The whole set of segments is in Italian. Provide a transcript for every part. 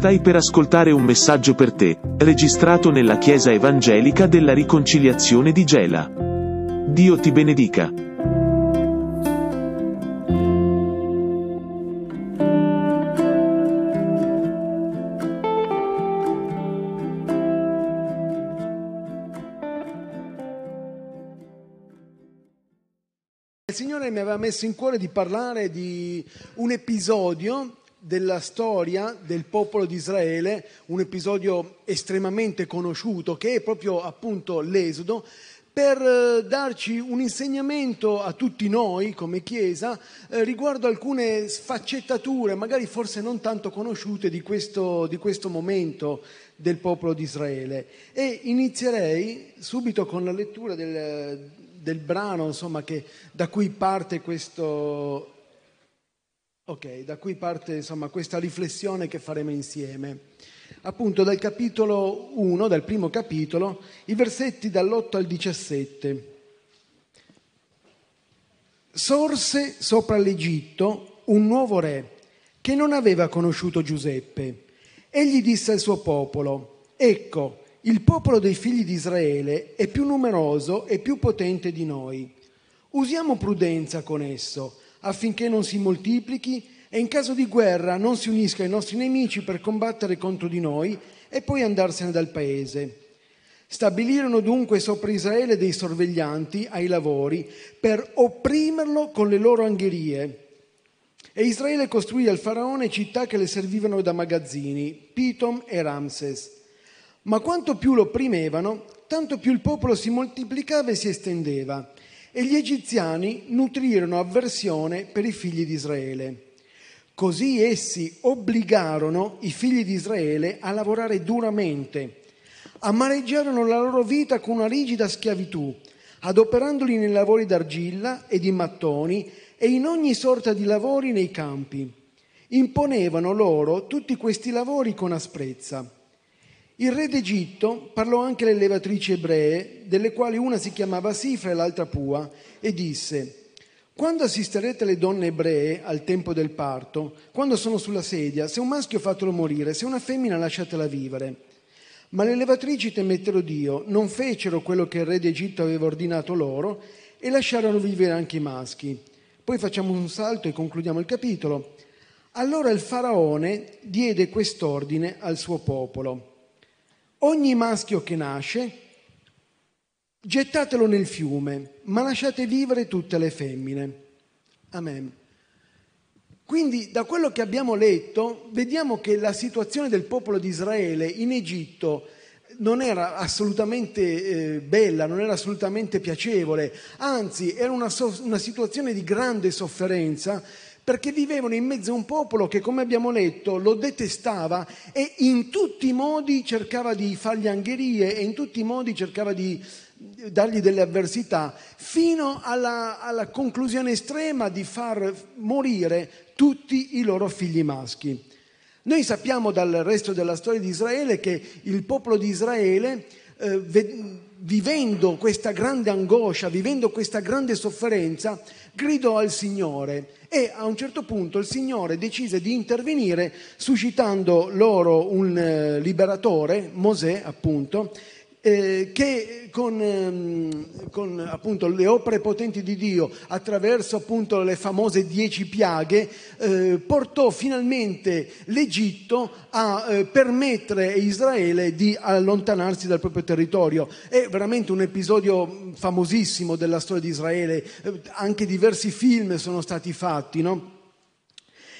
Stai per ascoltare un messaggio per te, registrato nella Chiesa Evangelica della Riconciliazione di Gela. Dio ti benedica. Il Signore mi aveva messo in cuore di parlare di un episodio della storia del popolo di Israele, un episodio estremamente conosciuto che è proprio appunto l'Esodo, per eh, darci un insegnamento a tutti noi come Chiesa eh, riguardo alcune sfaccettature, magari forse non tanto conosciute, di questo, di questo momento del popolo di Israele. E inizierei subito con la lettura del, del brano insomma, che, da cui parte questo, ok, da cui parte insomma, questa riflessione che faremo insieme. Appunto dal capitolo 1, dal primo capitolo, i versetti dall'8 al 17. Sorse sopra l'Egitto un nuovo re che non aveva conosciuto Giuseppe. Egli disse al suo popolo, ecco, il popolo dei figli di Israele è più numeroso e più potente di noi. Usiamo prudenza con esso affinché non si moltiplichi e in caso di guerra non si unisca ai nostri nemici per combattere contro di noi e poi andarsene dal paese. Stabilirono dunque sopra Israele dei sorveglianti ai lavori per opprimerlo con le loro angherie. E Israele costruì al faraone città che le servivano da magazzini, Pitom e Ramses. Ma quanto più lo opprimevano, tanto più il popolo si moltiplicava e si estendeva, e gli egiziani nutrirono avversione per i figli di Israele. Così essi obbligarono i figli di Israele a lavorare duramente, amareggiarono la loro vita con una rigida schiavitù, adoperandoli nei lavori d'argilla e di mattoni e in ogni sorta di lavori nei campi. Imponevano loro tutti questi lavori con asprezza. Il re d'Egitto parlò anche alle levatrici ebree, delle quali una si chiamava Sifra e l'altra Pua, e disse, quando assisterete le donne ebree al tempo del parto, quando sono sulla sedia, se un maschio fatelo morire, se una femmina lasciatela vivere. Ma le levatrici temettero Dio, non fecero quello che il re d'Egitto aveva ordinato loro e lasciarono vivere anche i maschi. Poi facciamo un salto e concludiamo il capitolo. Allora il faraone diede quest'ordine al suo popolo. Ogni maschio che nasce, gettatelo nel fiume, ma lasciate vivere tutte le femmine. Amen. Quindi da quello che abbiamo letto vediamo che la situazione del popolo di Israele in Egitto non era assolutamente eh, bella, non era assolutamente piacevole, anzi era una, so- una situazione di grande sofferenza perché vivevano in mezzo a un popolo che, come abbiamo letto, lo detestava e in tutti i modi cercava di fargli angherie e in tutti i modi cercava di dargli delle avversità, fino alla, alla conclusione estrema di far morire tutti i loro figli maschi. Noi sappiamo dal resto della storia di Israele che il popolo di Israele, eh, vivendo questa grande angoscia, vivendo questa grande sofferenza, gridò al Signore e a un certo punto il Signore decise di intervenire suscitando loro un eh, liberatore, Mosè appunto, eh, che con, ehm, con appunto, le opere potenti di Dio, attraverso appunto le famose dieci piaghe, eh, portò finalmente l'Egitto a eh, permettere a Israele di allontanarsi dal proprio territorio. È veramente un episodio famosissimo della storia di Israele, eh, anche diversi film sono stati fatti, no?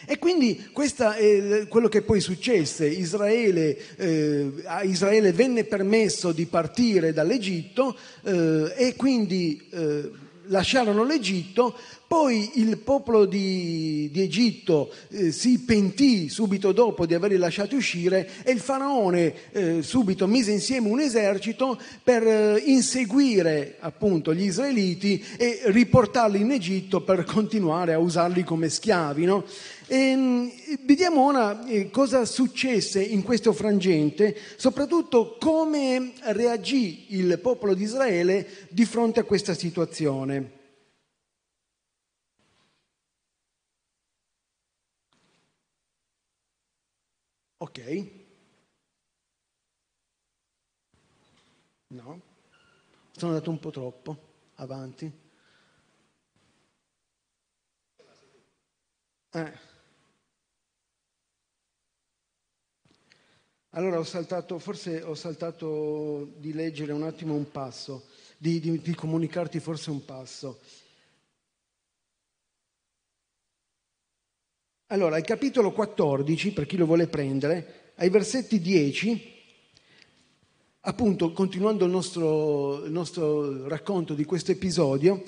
E quindi questo è quello che poi successe. Israele, eh, a Israele venne permesso di partire dall'Egitto eh, e quindi eh, lasciarono l'Egitto, poi il popolo di, di Egitto eh, si pentì subito dopo di averli lasciati uscire e il faraone eh, subito mise insieme un esercito per eh, inseguire appunto gli israeliti e riportarli in Egitto per continuare a usarli come schiavi. No? E, ehm, vediamo ora eh, cosa successe in questo frangente, soprattutto come reagì il popolo di Israele di fronte a questa situazione. Ok? No? Sono andato un po' troppo avanti. Eh. Allora ho saltato, forse ho saltato di leggere un attimo un passo, di, di, di comunicarti forse un passo. Allora, il capitolo 14, per chi lo vuole prendere, ai versetti 10, appunto, continuando il nostro, il nostro racconto di questo episodio,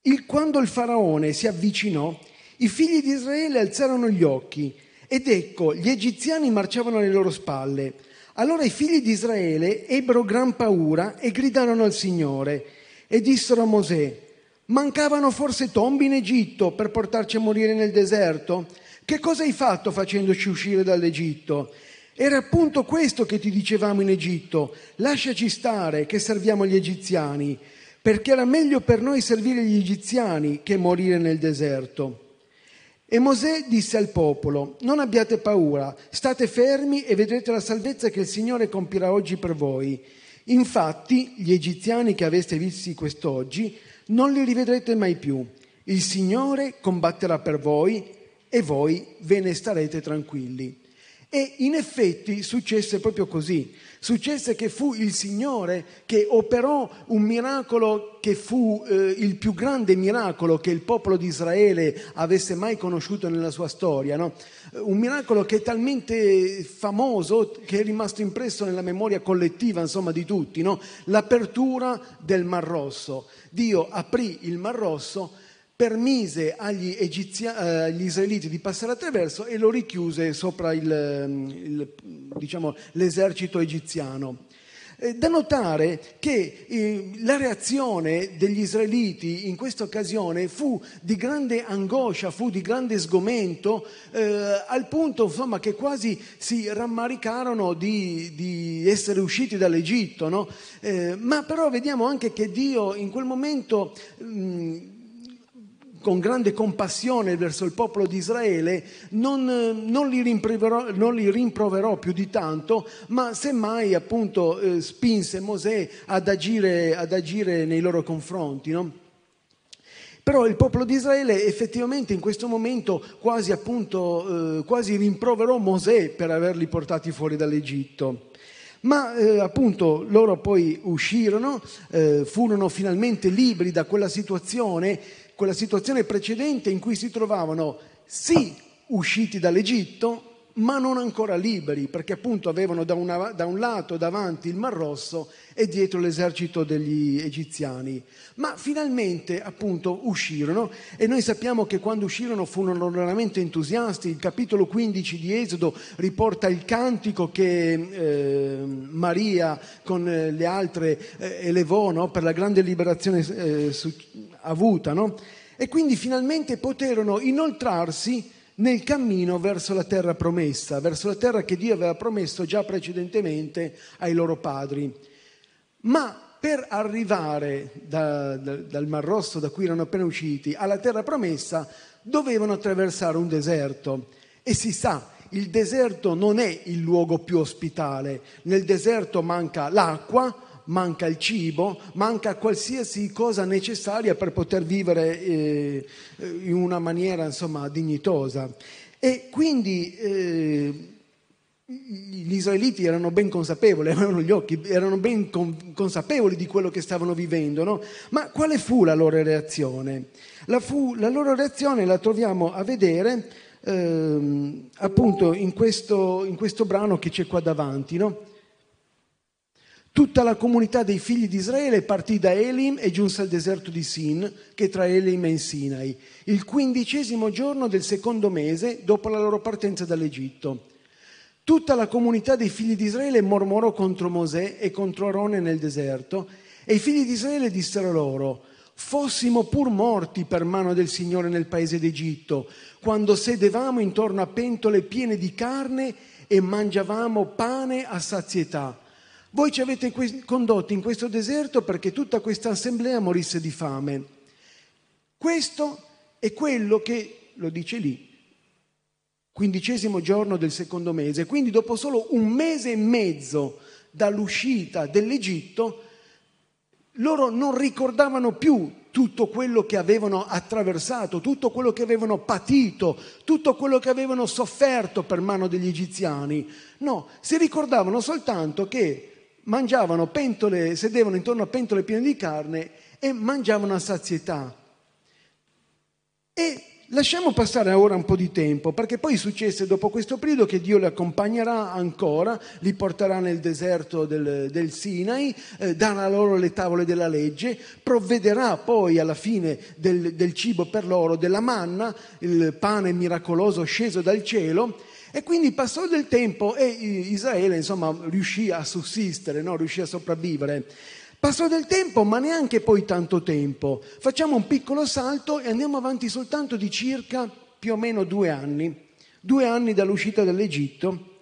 il, quando il faraone si avvicinò, i figli di Israele alzarono gli occhi ed ecco, gli egiziani marciavano alle loro spalle. Allora i figli di Israele ebbero gran paura e gridarono al Signore e dissero a Mosè, mancavano forse tombi in Egitto per portarci a morire nel deserto? Che cosa hai fatto facendoci uscire dall'Egitto? Era appunto questo che ti dicevamo in Egitto, lasciaci stare che serviamo gli egiziani, perché era meglio per noi servire gli egiziani che morire nel deserto. E Mosè disse al popolo, non abbiate paura, state fermi e vedrete la salvezza che il Signore compirà oggi per voi. Infatti gli egiziani che aveste visti quest'oggi non li rivedrete mai più. Il Signore combatterà per voi e voi ve ne starete tranquilli. E in effetti successe proprio così. Successe che fu il Signore che operò un miracolo che fu eh, il più grande miracolo che il popolo di Israele avesse mai conosciuto nella sua storia. No? Un miracolo che è talmente famoso che è rimasto impresso nella memoria collettiva insomma, di tutti. No? L'apertura del Mar Rosso. Dio aprì il Mar Rosso permise agli, egizia- eh, agli, israeliti di passare attraverso e lo richiuse sopra il, mm, il, diciamo, l'esercito egiziano. Da notare che eh, la reazione degli israeliti in questa occasione fu di grande angoscia, fu di grande sgomento, eh, al punto insomma, che quasi si rammaricarono di, di essere usciti dall'Egitto. No? Eh, ma però vediamo anche che Dio in quel momento... Mh, con grande compassione verso il popolo di Israele, non, non, li, rimproverò, non li, rimproverò, più di tanto, ma semmai appunto eh, spinse Mosè ad agire, ad agire nei loro confronti. No? Però il popolo di Israele effettivamente in questo momento quasi, appunto, eh, quasi rimproverò Mosè per averli portati fuori dall'Egitto. Ma eh, appunto loro poi uscirono, eh, furono finalmente liberi da quella situazione quella situazione precedente in cui si trovavano sì usciti dall'Egitto, ma non ancora liberi, perché appunto avevano da, una, da, un lato davanti il Mar Rosso e dietro l'esercito degli egiziani. Ma finalmente appunto uscirono e noi sappiamo che quando uscirono furono veramente entusiasti. Il capitolo 15 di Esodo riporta il cantico che eh, Maria con le altre eh, elevò no? per la grande liberazione eh, su, avuta. No? E quindi finalmente poterono inoltrarsi nel cammino verso la terra promessa, verso la terra che Dio aveva promesso già precedentemente ai loro padri. Ma per arrivare da, da, dal Mar Rosso, da cui erano appena usciti, alla terra promessa, dovevano attraversare un deserto. E si sa, il deserto non è il luogo più ospitale. Nel deserto manca l'acqua, manca il cibo, manca qualsiasi cosa necessaria per poter vivere eh, in una maniera insomma, dignitosa. E quindi eh, gli israeliti erano ben consapevoli, avevano gli occhi, erano ben consapevoli di quello che stavano vivendo, no? ma quale fu la loro reazione? La, fu, la loro reazione la troviamo a vedere ehm, appunto in questo, in questo, brano che c'è qua davanti. No? Tutta la comunità dei figli di Israele partì da Elim e giunse al deserto di Sin, che tra Elim e Sinai, il quindicesimo giorno del secondo mese dopo la loro partenza dall'Egitto. Tutta la comunità dei figli di Israele mormorò contro Mosè e contro Arone nel deserto, e i figli di Israele dissero loro, fossimo pur morti per mano del Signore nel paese d'Egitto, quando sedevamo intorno a pentole piene di carne e mangiavamo pane a sazietà voi ci avete condotti in questo deserto perché tutta questa assemblea morisse di fame. Questo è quello che, lo dice lì, quindicesimo giorno del secondo mese, quindi dopo solo un mese e mezzo dall'uscita dell'Egitto, loro non ricordavano più tutto quello che avevano attraversato, tutto quello che avevano patito, tutto quello che avevano sofferto per mano degli egiziani. No, si ricordavano soltanto che mangiavano pentole, sedevano intorno a pentole piene di carne e mangiavano a sazietà. E Lasciamo passare ora un po' di tempo, perché poi successe dopo questo periodo che Dio li accompagnerà ancora, li porterà nel deserto del, del Sinai, eh, darà loro le tavole della legge, provvederà poi alla fine del, del cibo per loro, della manna, il pane miracoloso sceso dal cielo, e quindi passò del tempo e Israele insomma riuscì a sussistere, no? riuscì a sopravvivere. Passò del tempo, ma neanche poi tanto tempo. Facciamo un piccolo salto e andiamo avanti soltanto di circa più o meno due anni, due anni dall'uscita dall'Egitto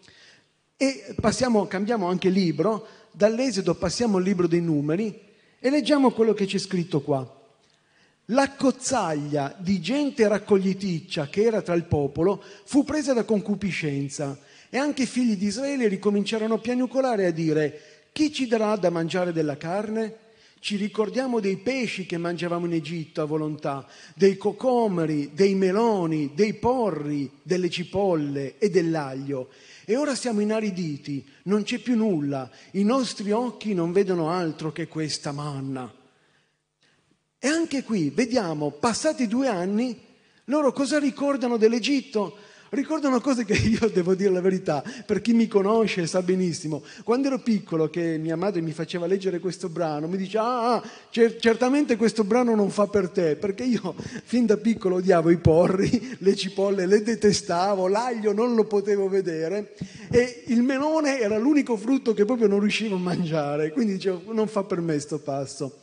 e passiamo, cambiamo anche libro, dall'Esodo passiamo al libro dei numeri e leggiamo quello che c'è scritto qua. La cozzaglia di gente raccogliticcia che era tra il popolo fu presa da concupiscenza e anche i figli di Israele ricominciarono a piagnucolare e a dire chi ci darà da mangiare della carne? Ci ricordiamo dei pesci che mangiavamo in Egitto a volontà, dei cocomeri, dei meloni, dei porri, delle cipolle e dell'aglio. E ora siamo inariditi, non c'è più nulla, i nostri occhi non vedono altro che questa manna. E anche qui vediamo, passati due anni, loro cosa ricordano dell'Egitto? ricordano cose che io devo dire la verità, per chi mi conosce sa benissimo. Quando ero piccolo, che mia madre mi faceva leggere questo brano, mi diceva, ah, ah cer- certamente questo brano non fa per te, perché io fin da piccolo odiavo i porri, le cipolle, le detestavo, l'aglio non lo potevo vedere e il melone era l'unico frutto che proprio non riuscivo a mangiare, quindi dicevo, non fa per me sto passo.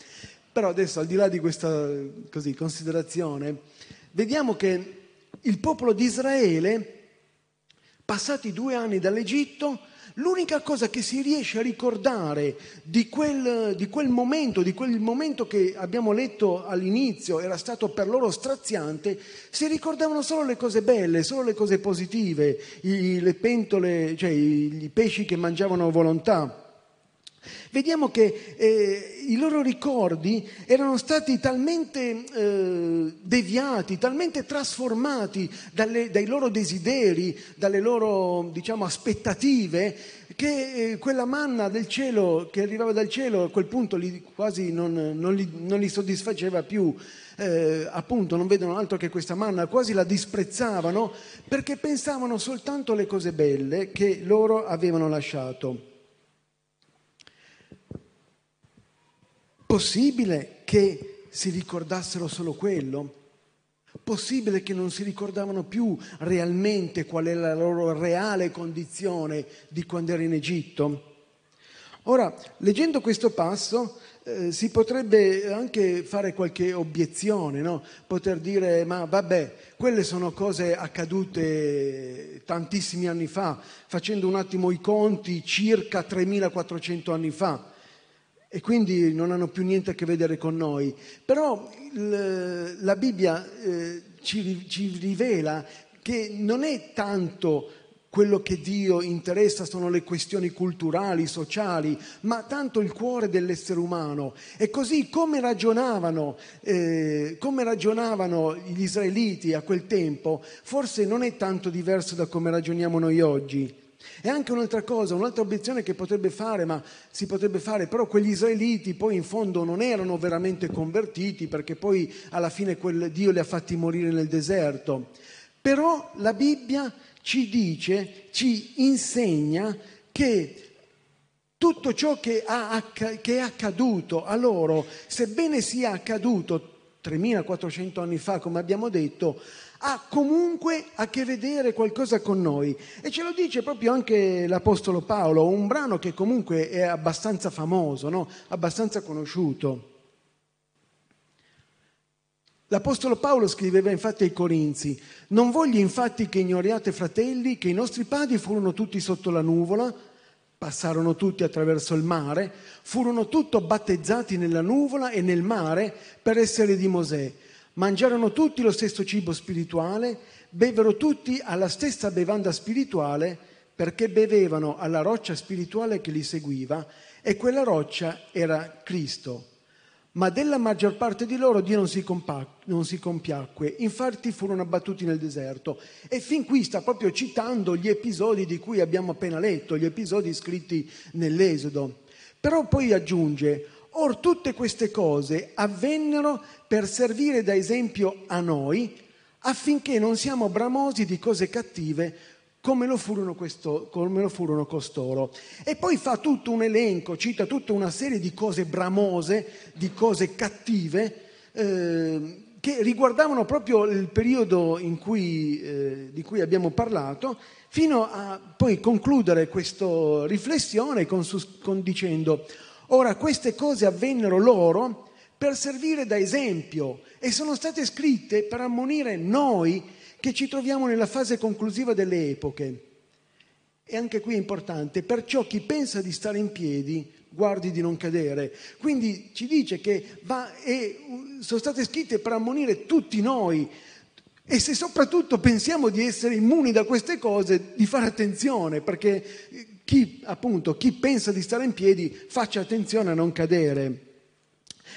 Però adesso, al di là di questa così, considerazione, vediamo che il popolo di Israele, passati due anni dall'Egitto, l'unica cosa che si riesce a ricordare di quel, di quel, momento, di quel momento che abbiamo letto all'inizio, era stato per loro straziante, si ricordavano solo le cose belle, solo le cose positive, i, le pentole, cioè i, i pesci che mangiavano a volontà. Vediamo che eh, i loro ricordi erano stati talmente eh, deviati, talmente trasformati dalle, dai loro desideri, dalle loro diciamo, aspettative, che eh, quella manna del cielo che arrivava dal cielo a quel punto li, quasi non, non, li, non, li, soddisfaceva più. Eh, appunto non vedono altro che questa manna, quasi la disprezzavano perché pensavano soltanto alle cose belle che loro avevano lasciato. Possibile che si ricordassero solo quello? Possibile che non si ricordavano più realmente qual è la loro reale condizione di quando era in Egitto? Ora, leggendo questo passo, eh, si potrebbe anche fare qualche obiezione, no? poter dire ma vabbè, quelle sono cose accadute tantissimi anni fa, facendo un attimo i conti circa 3400 anni fa e quindi non hanno più niente a che vedere con noi. Però la Bibbia eh, ci, ci rivela che non è tanto quello che Dio interessa sono le questioni culturali, sociali, ma tanto il cuore dell'essere umano. E così come ragionavano, eh, come ragionavano gli israeliti a quel tempo, forse non è tanto diverso da come ragioniamo noi oggi. E anche un'altra cosa, un'altra obiezione che potrebbe fare, ma si potrebbe fare, però quegli israeliti poi in fondo non erano veramente convertiti perché poi alla fine Dio li ha fatti morire nel deserto. Però la Bibbia ci dice, ci insegna che tutto ciò che, ha, che è accaduto a loro, sebbene sia accaduto 3400 anni fa, come abbiamo detto, ha comunque a che vedere qualcosa con noi. E ce lo dice proprio anche l'Apostolo Paolo, un brano che comunque è abbastanza famoso, no? abbastanza conosciuto. L'Apostolo Paolo scriveva infatti ai Corinzi, non voglio infatti che ignoriate fratelli che i nostri padri furono tutti sotto la nuvola, passarono tutti attraverso il mare, furono tutti battezzati nella nuvola e nel mare per essere di Mosè Mangiarono tutti lo stesso cibo spirituale, bevvero tutti alla stessa bevanda spirituale, perché bevevano alla roccia spirituale che li seguiva, e quella roccia era Cristo. Ma della maggior parte di loro Dio non si, compac- non si compiacque, infatti furono abbattuti nel deserto. E fin qui sta proprio citando gli episodi di cui abbiamo appena letto, gli episodi scritti nell'Esodo. Però poi aggiunge, or tutte queste cose avvennero per servire da esempio a noi, affinché non siamo bramosi di cose cattive come lo, furono questo, come lo furono costoro. E poi fa tutto un elenco, cita tutta una serie di cose bramose, di cose cattive, eh, che riguardavano proprio il periodo cui, eh, di cui abbiamo parlato, fino a poi concludere questa riflessione con, con dicendo, ora queste cose avvennero loro per servire da esempio e sono state scritte per ammonire noi che ci troviamo nella fase conclusiva delle epoche. E anche qui è importante, perciò chi pensa di stare in piedi guardi di non cadere. Quindi ci dice che va, e, sono state scritte per ammonire tutti noi. E se soprattutto pensiamo di essere immuni da queste cose, di fare attenzione, perché chi, appunto, chi pensa di stare in piedi faccia attenzione a non cadere.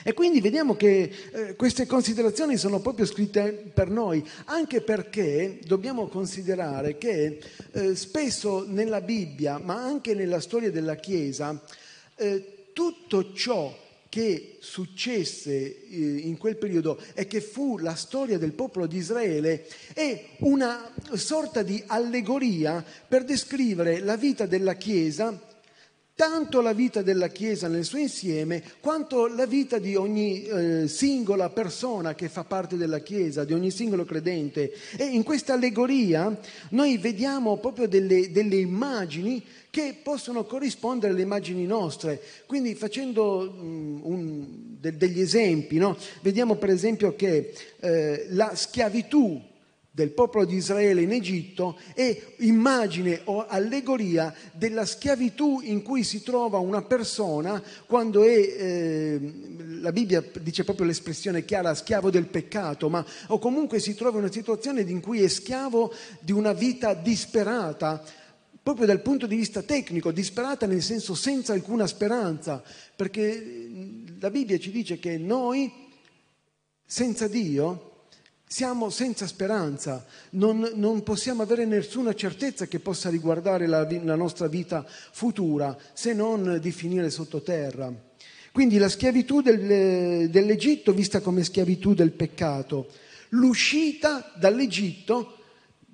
E quindi vediamo che eh, queste considerazioni sono proprio scritte per noi, anche perché dobbiamo considerare che eh, spesso nella Bibbia, ma anche nella storia della Chiesa, eh, tutto ciò che successe eh, in quel periodo e che fu la storia del popolo di Israele è una sorta di allegoria per descrivere la vita della Chiesa tanto la vita della Chiesa nel suo insieme, quanto la vita di ogni eh, singola persona che fa parte della Chiesa, di ogni singolo credente. E in questa allegoria noi vediamo proprio delle, delle immagini che possono corrispondere alle immagini nostre. Quindi facendo um, un, de, degli esempi, no? vediamo per esempio che eh, la schiavitù del popolo di Israele in Egitto è immagine o allegoria della schiavitù in cui si trova una persona quando è, eh, la Bibbia dice proprio l'espressione chiara, schiavo del peccato, ma o comunque si trova in una situazione in cui è schiavo di una vita disperata, proprio dal punto di vista tecnico, disperata nel senso senza alcuna speranza, perché la Bibbia ci dice che noi senza Dio siamo senza speranza, non, non, possiamo avere nessuna certezza che possa riguardare la, la nostra vita futura se non di finire sottoterra. Quindi la schiavitù del, dell'Egitto vista come schiavitù del peccato, l'uscita dall'Egitto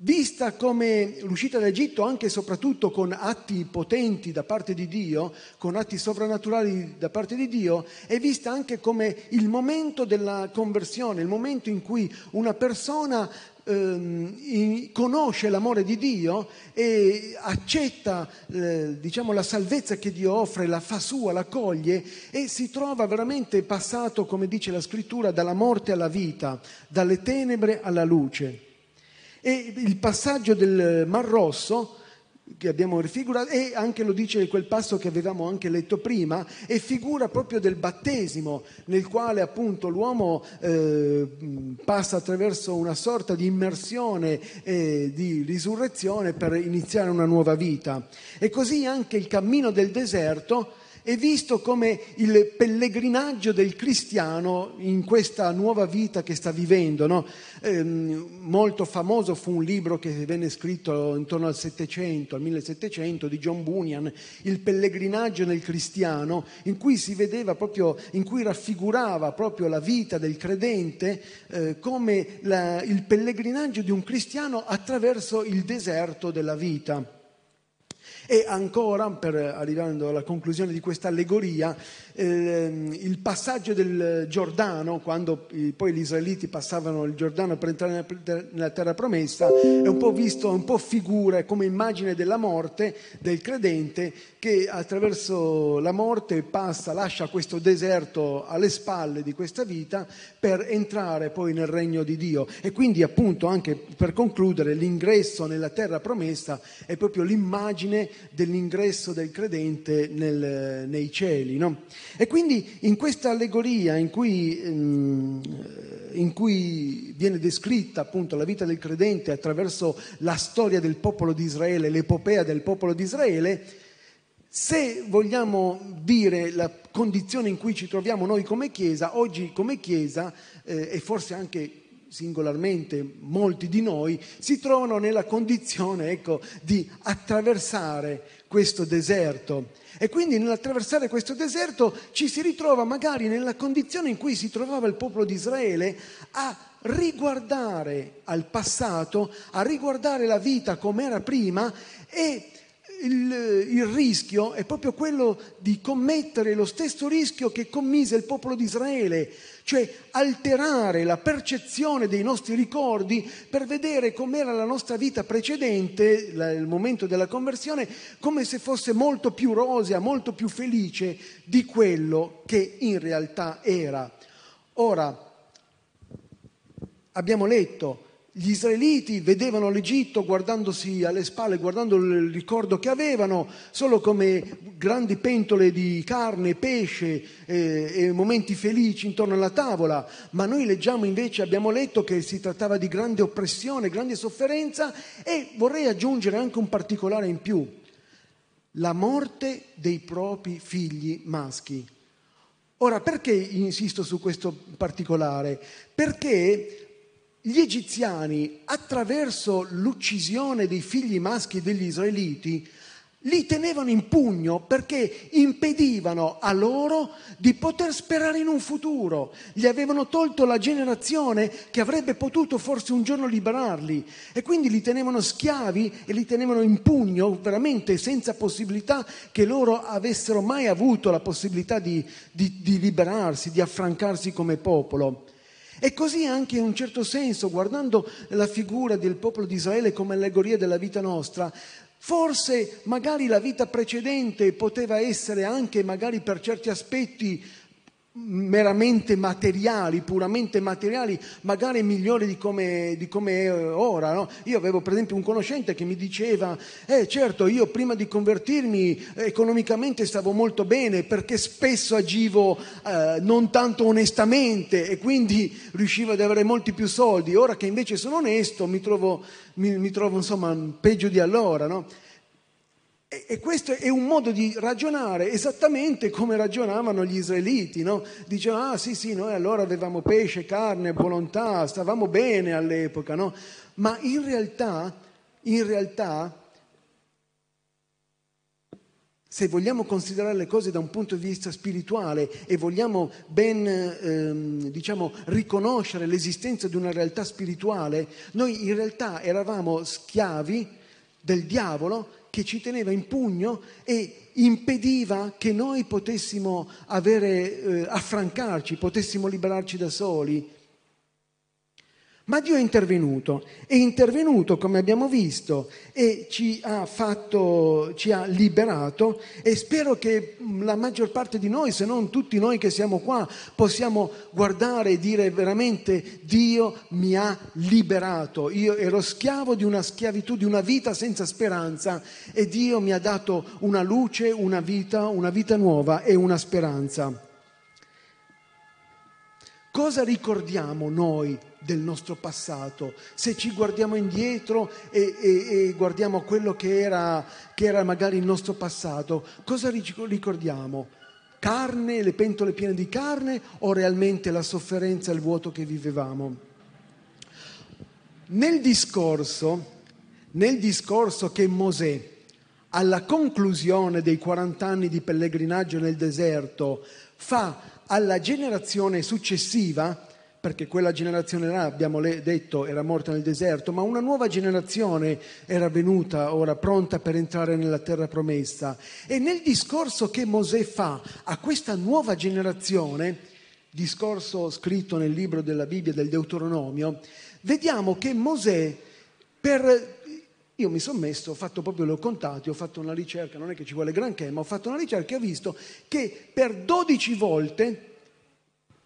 vista come l'uscita dall'Egitto anche e soprattutto con atti potenti da parte di Dio, con atti sovrannaturali da parte di Dio, è vista anche come il momento della conversione, il momento in cui una persona ehm, conosce l'amore di Dio e accetta eh, diciamo, la salvezza che Dio offre, la fa sua, la coglie e si trova veramente passato, come dice la scrittura, dalla morte alla vita, dalle tenebre alla luce. E il passaggio del Mar Rosso che abbiamo rifigurato e anche lo dice quel passo che avevamo anche letto prima è figura proprio del battesimo nel quale appunto l'uomo eh, passa attraverso una sorta di immersione e di risurrezione per iniziare una nuova vita. E così anche il cammino del deserto è visto come il pellegrinaggio del cristiano in questa nuova vita che sta vivendo. No? Eh, molto famoso fu un libro che venne scritto intorno al 700, al 1700 di John Bunyan, Il pellegrinaggio nel cristiano, in cui si vedeva proprio, in cui raffigurava proprio la vita del credente eh, come la, il pellegrinaggio di un cristiano attraverso il deserto della vita. E ancora, per, arrivando alla conclusione di questa allegoria, il passaggio del Giordano, quando poi gli israeliti passavano il Giordano per entrare nella terra promessa, è un po' visto, un po' figura come immagine della morte del credente che attraverso la morte passa, lascia questo deserto alle spalle di questa vita per entrare poi nel regno di Dio. E quindi appunto anche per concludere l'ingresso nella terra promessa è proprio l'immagine dell'ingresso del credente nel, nei cieli. No? E quindi in questa allegoria in cui, ehm, in cui viene descritta appunto la vita del credente attraverso la storia del popolo di Israele, l'epopea del popolo di Israele, se vogliamo dire la condizione in cui ci troviamo noi come Chiesa, oggi come Chiesa eh, e forse anche singolarmente molti di noi si trovano nella condizione ecco, di attraversare questo deserto. E quindi nell'attraversare questo deserto ci si ritrova magari nella condizione in cui si trovava il popolo di Israele a riguardare al passato, a riguardare la vita come era prima e il, il, rischio è proprio quello di commettere lo stesso rischio che commise il popolo di Israele, cioè alterare la percezione dei nostri ricordi per vedere com'era la nostra vita precedente, la, il momento della conversione, come se fosse molto più rosea, molto più felice di quello che in realtà era. Ora, abbiamo letto gli israeliti vedevano l'Egitto guardandosi alle spalle, guardando il ricordo che avevano, solo come grandi pentole di carne, pesce eh, e momenti felici intorno alla tavola, ma noi leggiamo invece, abbiamo letto che si trattava di grande oppressione, grande sofferenza e vorrei aggiungere anche un particolare in più, la morte dei propri figli maschi. Ora, perché insisto su questo particolare? Perché gli egiziani, attraverso l'uccisione dei figli maschi degli israeliti, li tenevano in pugno perché impedivano a loro di poter sperare in un futuro. Gli avevano tolto la generazione che avrebbe potuto forse un giorno liberarli e quindi li tenevano schiavi e li tenevano in pugno veramente senza possibilità che loro avessero mai avuto la possibilità di, di, di liberarsi, di affrancarsi come popolo. E così anche in un certo senso, guardando la figura del popolo di Israele come allegoria della vita nostra, forse magari la vita precedente poteva essere anche magari per certi aspetti meramente materiali, puramente materiali, magari migliori di come, di come è ora. No? Io avevo per esempio un conoscente che mi diceva, eh certo, io prima di convertirmi economicamente stavo molto bene perché spesso agivo eh, non tanto onestamente e quindi riuscivo ad avere molti più soldi, ora che invece sono onesto mi trovo, mi, mi trovo insomma peggio di allora. No? E questo è un modo di ragionare esattamente come ragionavano gli israeliti, no? Dicevano, ah sì sì, noi allora avevamo pesce, carne, volontà, stavamo bene all'epoca, no? Ma in realtà, in realtà, se vogliamo considerare le cose da un punto di vista spirituale e vogliamo ben, ehm, diciamo, riconoscere l'esistenza di una realtà spirituale, noi in realtà eravamo schiavi del diavolo che ci teneva in pugno e impediva che noi potessimo avere, eh, affrancarci, potessimo liberarci da soli. Ma Dio è intervenuto, è intervenuto come abbiamo visto e ci ha fatto, ci ha liberato e spero che la maggior parte di noi, se non tutti noi che siamo qua, possiamo guardare e dire veramente Dio mi ha liberato. Io ero schiavo di una schiavitù, di una vita senza speranza e Dio mi ha dato una luce, una vita, una vita nuova e una speranza. Cosa ricordiamo noi del nostro passato? Se ci guardiamo indietro e, e, e guardiamo quello che era, che era magari il nostro passato, cosa ricordiamo? Carne, le pentole piene di carne o realmente la sofferenza e il vuoto che vivevamo? Nel discorso, nel discorso che Mosè, alla conclusione dei 40 anni di pellegrinaggio nel deserto, fa alla generazione successiva, perché quella generazione là, abbiamo detto, era morta nel deserto, ma una nuova generazione era venuta ora pronta per entrare nella terra promessa. E nel discorso che Mosè fa a questa nuova generazione, discorso scritto nel libro della Bibbia del Deuteronomio, vediamo che Mosè per io mi sono messo, ho fatto proprio, l'ho contato, ho fatto una ricerca, non è che ci vuole granché, ma ho fatto una ricerca e ho visto che per 12 volte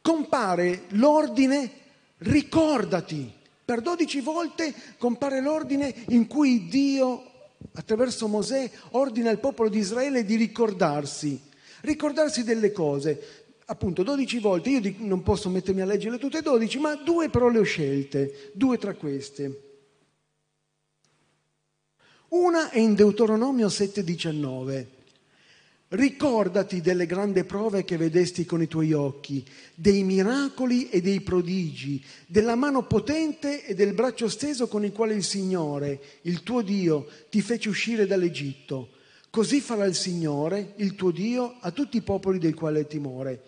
compare l'ordine ricordati. Per 12 volte compare l'ordine in cui Dio, attraverso Mosè, ordina al popolo di Israele di ricordarsi. Ricordarsi delle cose. appunto 12 volte, io non posso mettermi a leggerle tutte e 12, ma due però le ho scelte, due tra queste. Una è in Deuteronomio 7:19. Ricordati delle grandi prove che vedesti con i tuoi occhi, dei miracoli e dei prodigi, della mano potente e del braccio steso con il quale il Signore, il tuo Dio, ti fece uscire dall'Egitto. Così farà il Signore, il tuo Dio, a tutti i popoli del quale hai timore.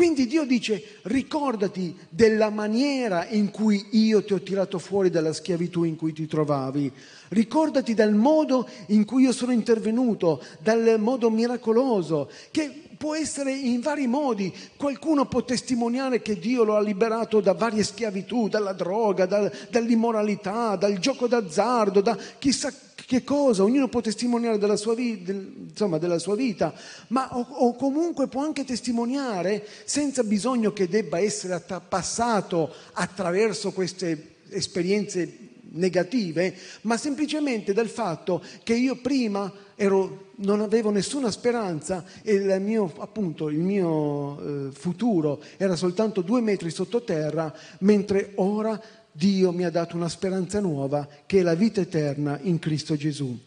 Quindi Dio dice ricordati della maniera in cui io ti ho tirato fuori dalla schiavitù in cui ti trovavi, ricordati del modo in cui io sono intervenuto, dal modo miracoloso, che può essere in vari modi. Qualcuno può testimoniare che Dio lo ha liberato da varie schiavitù, dalla droga, da, dall'immoralità, dal gioco d'azzardo, da chissà che cosa, ognuno può testimoniare della sua, vi- del, insomma, della sua vita, ma o, o, comunque può anche testimoniare senza bisogno che debba essere att- passato attraverso queste esperienze negative, ma semplicemente dal fatto che io prima ero, non avevo nessuna speranza e il mio, appunto, il mio eh, futuro era soltanto due metri sottoterra, mentre ora Dio mi ha dato una speranza nuova che è la vita eterna in Cristo Gesù.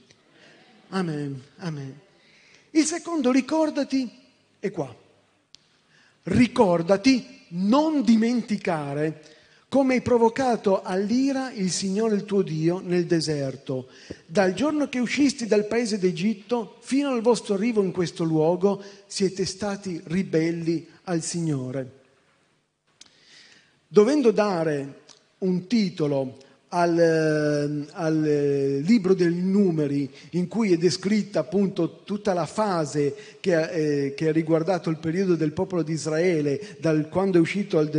Amen, amen. Il secondo ricordati è qua. Ricordati, non dimenticare come hai provocato all'ira il Signore il tuo Dio nel deserto, dal giorno che uscisti dal paese d'Egitto fino al vostro arrivo in questo luogo, siete stati ribelli al Signore. Dovendo dare un titolo al, eh, al, libro dei numeri in cui è descritta appunto tutta la fase che, eh, che ha riguardato il periodo del popolo di Israele, dal quando è uscito al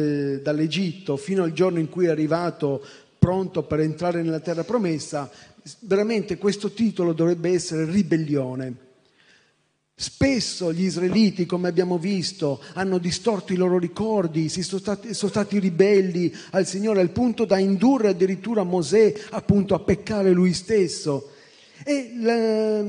dall'Egitto fino al giorno in cui è arrivato pronto per entrare nella terra promessa, veramente questo titolo dovrebbe essere ribellione. Spesso gli israeliti, come abbiamo visto, hanno distorto i loro ricordi, sono stati, sono stati ribelli al Signore al punto da indurre addirittura Mosè appunto a peccare lui stesso. E la,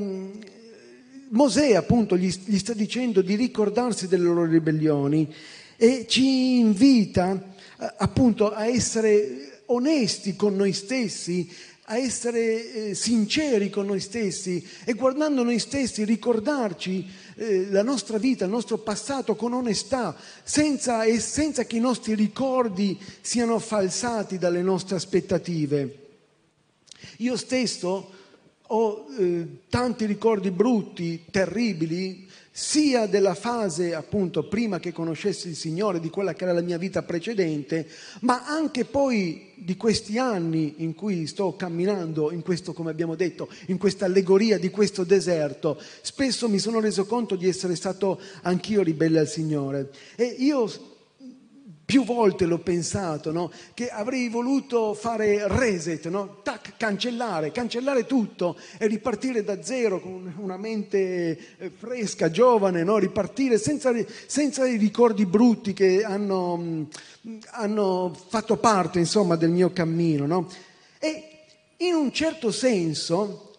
Mosè appunto gli, gli sta dicendo di ricordarsi delle loro ribellioni e ci invita appunto a essere onesti con noi stessi a essere eh, sinceri con noi stessi e guardando noi stessi ricordarci eh, la nostra vita, il nostro passato con onestà, senza, e senza che i nostri ricordi siano falsati dalle nostre aspettative. Io stesso ho eh, tanti ricordi brutti, terribili, sia della fase appunto prima che conoscessi il Signore, di quella che era la mia vita precedente, ma anche poi di questi anni in cui sto camminando in questo, come abbiamo detto, in questa allegoria di questo deserto, spesso mi sono reso conto di essere stato anch'io ribelle al Signore. E io più volte l'ho pensato, no? che avrei voluto fare reset, no? Tac, cancellare, cancellare tutto e ripartire da zero con una mente eh, fresca, giovane, no? ripartire senza, senza, i ricordi brutti che hanno, mm, hanno fatto parte insomma, del mio cammino. E in un certo senso,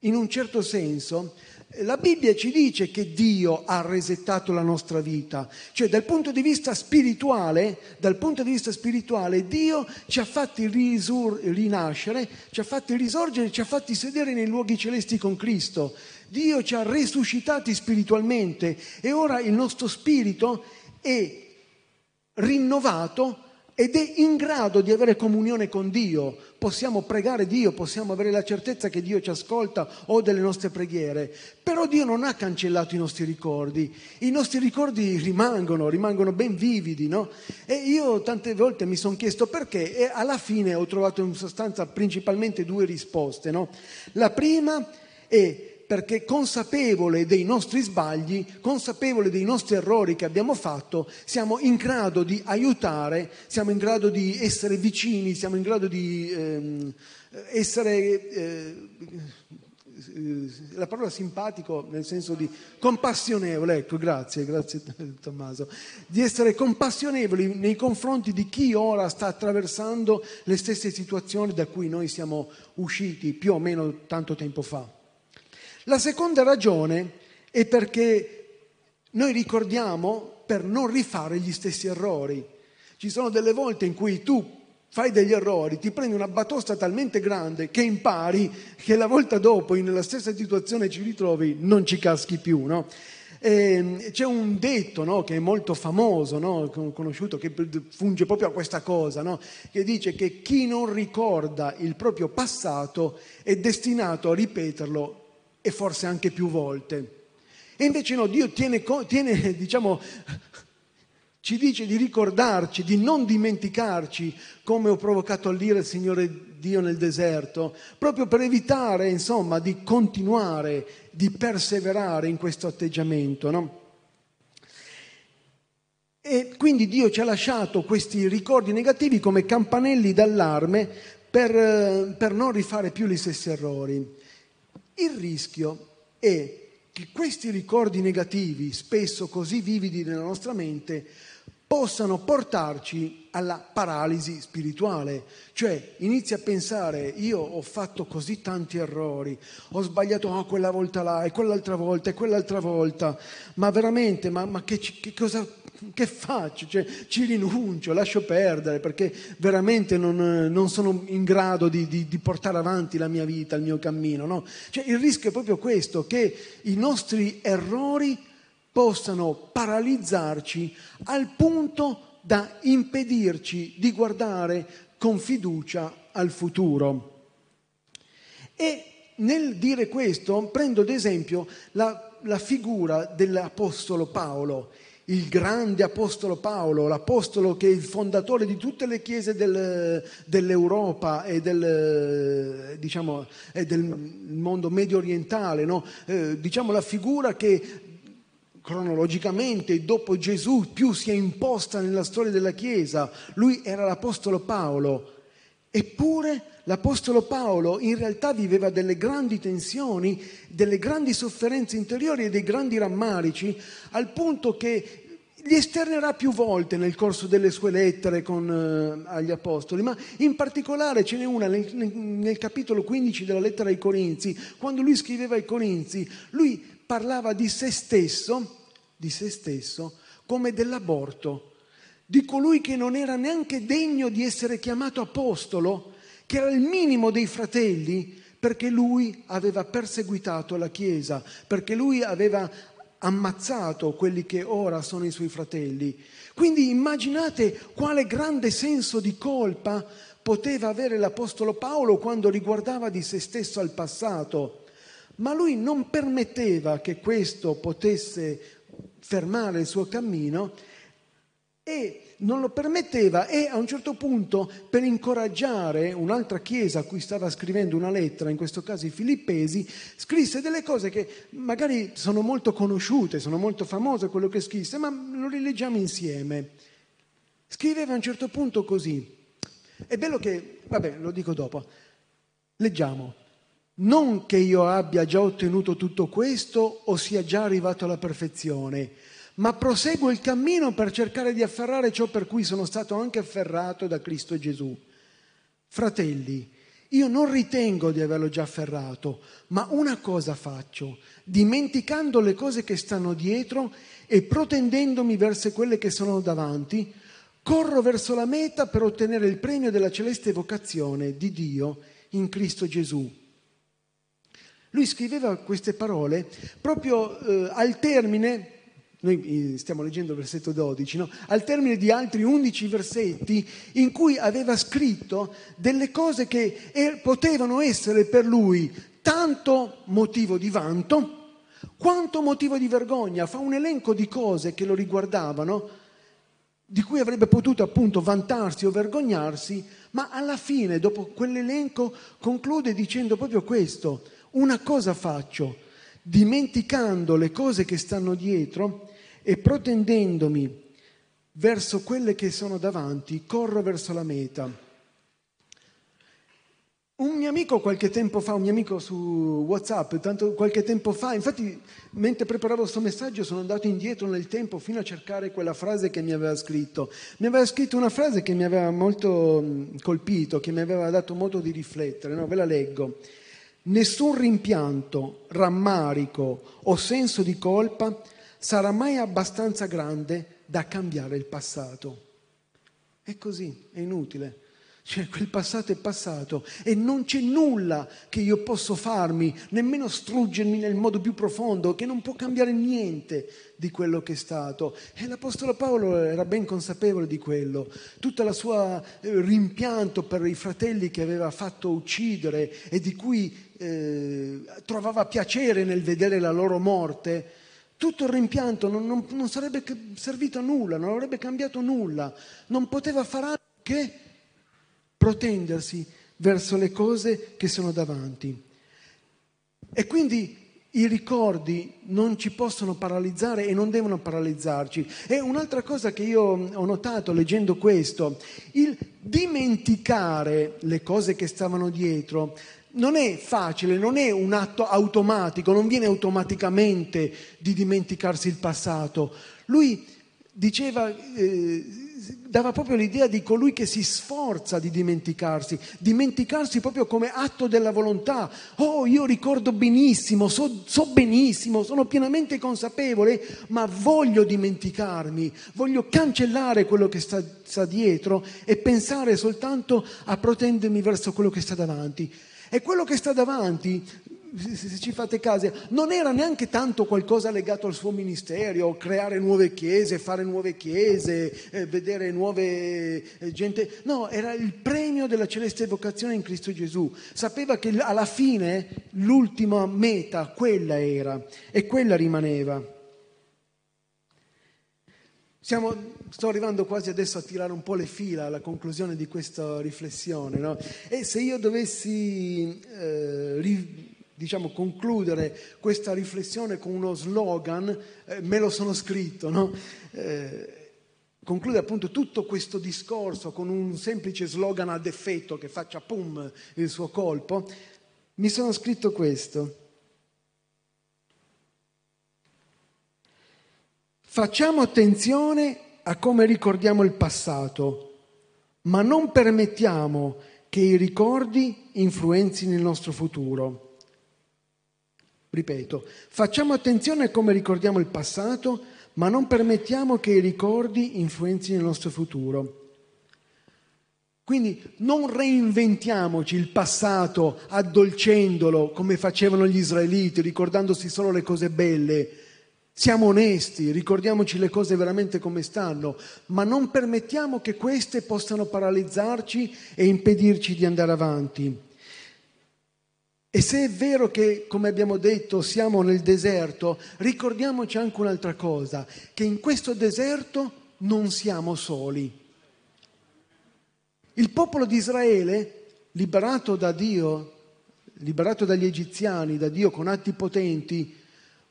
in un certo senso, la Bibbia ci dice che Dio ha resettato la nostra vita, cioè dal punto di vista spirituale, dal punto di vista spirituale Dio ci ha fatti risur- rinascere, ci ha fatti risorgere, ci ha fatti sedere nei luoghi celesti con Cristo. Dio ci ha risuscitati spiritualmente e ora il nostro spirito è rinnovato ed è in grado di avere comunione con Dio. Possiamo pregare Dio, possiamo avere la certezza che Dio ci ascolta o delle nostre preghiere, però Dio non ha cancellato i nostri ricordi, i nostri ricordi rimangono, rimangono ben vividi, no? E io tante volte mi sono chiesto perché e alla fine ho trovato in sostanza principalmente due risposte, no? La prima è perché consapevole dei nostri sbagli, consapevole dei nostri errori che abbiamo fatto, siamo in grado di aiutare, siamo in grado di essere vicini, siamo in grado di ehm, essere... Eh, la parola simpatico nel senso di compassionevole, ecco, grazie, grazie Tommaso, di essere compassionevoli nei confronti di chi ora sta attraversando le stesse situazioni da cui noi siamo usciti più o meno tanto tempo fa. La seconda ragione è perché noi ricordiamo per non rifare gli stessi errori. Ci sono delle volte in cui tu fai degli errori, ti prendi una batosta talmente grande che impari che la volta dopo, nella stessa situazione ci ritrovi, non ci caschi più, no? E c'è un detto no, che è molto famoso, no, conosciuto, che funge proprio a questa cosa, no, che dice che chi non ricorda il proprio passato è destinato a ripeterlo e forse anche più volte. E invece no, Dio tiene, tiene diciamo, ci dice di ricordarci, di non dimenticarci come ho provocato all'ira il Signore Dio nel deserto, proprio per evitare, insomma, di continuare, di perseverare in questo atteggiamento. No? E quindi Dio ci ha lasciato questi ricordi negativi come campanelli d'allarme per, per non rifare più gli stessi errori. Il rischio è che questi ricordi negativi, spesso così vividi nella nostra mente, possano portarci alla paralisi spirituale, cioè inizi a pensare io ho fatto così tanti errori, ho sbagliato oh, quella volta là e quell'altra volta e quell'altra volta, ma veramente, ma, ma che, che, cosa che faccio? Cioè, ci rinuncio, lascio perdere perché veramente non, non sono in grado di, di, di, portare avanti la mia vita, il mio cammino. No? Cioè, il rischio è proprio questo, che i nostri errori possano paralizzarci al punto da impedirci di guardare con fiducia al futuro. E nel dire questo prendo ad esempio la, la figura dell'Apostolo Paolo, il grande Apostolo Paolo, l'Apostolo che è il fondatore di tutte le chiese del, dell'Europa e del, diciamo, e del mondo medio orientale, no? eh, diciamo la figura che cronologicamente dopo Gesù più si è imposta nella storia della Chiesa. Lui era l'Apostolo Paolo. Eppure l'Apostolo Paolo in realtà viveva delle grandi tensioni, delle grandi sofferenze interiori e dei grandi rammarici, al punto che li esternerà più volte nel corso delle sue lettere con, eh, agli Apostoli, ma in particolare ce n'è una nel, nel capitolo 15 della lettera ai Corinzi, quando lui scriveva ai Corinzi, lui parlava di se stesso di se stesso come dell'aborto, di colui che non era neanche degno di essere chiamato apostolo, che era il minimo dei fratelli, perché lui aveva perseguitato la Chiesa, perché lui aveva ammazzato quelli che ora sono i suoi fratelli. Quindi immaginate quale grande senso di colpa poteva avere l'Apostolo Paolo quando riguardava di se stesso al passato, ma lui non permetteva che questo potesse fermare il suo cammino e non lo permetteva e a un certo punto per incoraggiare un'altra chiesa a cui stava scrivendo una lettera, in questo caso i filippesi, scrisse delle cose che magari sono molto conosciute, sono molto famose quello che scrisse, ma lo rileggiamo insieme. Scriveva a un certo punto così. È bello che, vabbè, lo dico dopo. Leggiamo. Non che io abbia già ottenuto tutto questo o sia già arrivato alla perfezione, ma proseguo il cammino per cercare di afferrare ciò per cui sono stato anche afferrato da Cristo Gesù. Fratelli, io non ritengo di averlo già afferrato, ma una cosa faccio, dimenticando le cose che stanno dietro e protendendomi verso quelle che sono davanti, corro verso la meta per ottenere il premio della celeste vocazione di Dio in Cristo Gesù. Lui scriveva queste parole proprio eh, al termine, noi eh, stiamo leggendo il versetto 12, no? al termine di altri 11 versetti in cui aveva scritto delle cose che er- potevano essere per lui tanto motivo di vanto quanto motivo di vergogna. Fa un elenco di cose che lo riguardavano, di cui avrebbe potuto appunto vantarsi o vergognarsi, ma alla fine, dopo quell'elenco, conclude dicendo proprio questo una cosa faccio, dimenticando le cose che stanno dietro e protendendomi verso quelle che sono davanti, corro verso la meta. Un mio amico qualche tempo fa, un mio amico su WhatsApp, tanto qualche tempo fa, infatti mentre preparavo questo messaggio sono andato indietro nel tempo fino a cercare quella frase che mi aveva scritto. Mi aveva scritto una frase che mi aveva molto colpito, che mi aveva dato modo di riflettere, no? ve la leggo. Nessun rimpianto, rammarico o senso di colpa sarà mai abbastanza grande da cambiare il passato. È così, è inutile. Cioè, quel passato è passato e non c'è nulla che io posso farmi, nemmeno struggermi nel modo più profondo, che non può cambiare niente di quello che è stato. E l'Apostolo Paolo era ben consapevole di quello. Tutto il suo eh, rimpianto per i fratelli che aveva fatto uccidere e di cui eh, trovava piacere nel vedere la loro morte, tutto il rimpianto non, non, non sarebbe servito a nulla, non avrebbe cambiato nulla, non poteva fare altro che protendersi verso le cose che sono davanti. E quindi i ricordi non ci possono paralizzare e non devono paralizzarci. E un'altra cosa che io ho notato leggendo questo, il dimenticare le cose che stavano dietro non è facile, non è un atto automatico, non viene automaticamente di dimenticarsi il passato. Lui diceva, eh, dava proprio l'idea di colui che si sforza di dimenticarsi, dimenticarsi proprio come atto della volontà. Oh, io ricordo benissimo, so, so benissimo, sono pienamente consapevole, ma voglio dimenticarmi, voglio cancellare quello che sta, sta dietro e pensare soltanto a protendermi verso quello che sta davanti. E quello che sta davanti se ci fate caso, non era neanche tanto qualcosa legato al suo ministero, creare nuove chiese, fare nuove chiese, eh, vedere nuove eh, gente. No, era il premio della celeste vocazione in Cristo Gesù. Sapeva che alla fine l'ultima meta, quella era e quella rimaneva. Siamo, sto arrivando quasi adesso a tirare un po' le fila alla conclusione di questa riflessione. No? E se io dovessi eh, ri, diciamo, concludere questa riflessione con uno slogan, eh, me lo sono scritto, no? eh, conclude appunto tutto questo discorso con un semplice slogan ad effetto che faccia pum il suo colpo, mi sono scritto questo. Facciamo attenzione a come ricordiamo il passato, ma non permettiamo che i ricordi influenzino il nostro futuro. Ripeto, facciamo attenzione a come ricordiamo il passato, ma non permettiamo che i ricordi influenzino il nostro futuro. Quindi non reinventiamoci il passato addolcendolo come facevano gli israeliti, ricordandosi solo le cose belle. Siamo onesti, ricordiamoci le cose veramente come stanno, ma non permettiamo che queste possano paralizzarci e impedirci di andare avanti. E se è vero che, come abbiamo detto, siamo nel deserto, ricordiamoci anche un'altra cosa, che in questo deserto non siamo soli. Il popolo di Israele, liberato da Dio, liberato dagli egiziani, da Dio con atti potenti,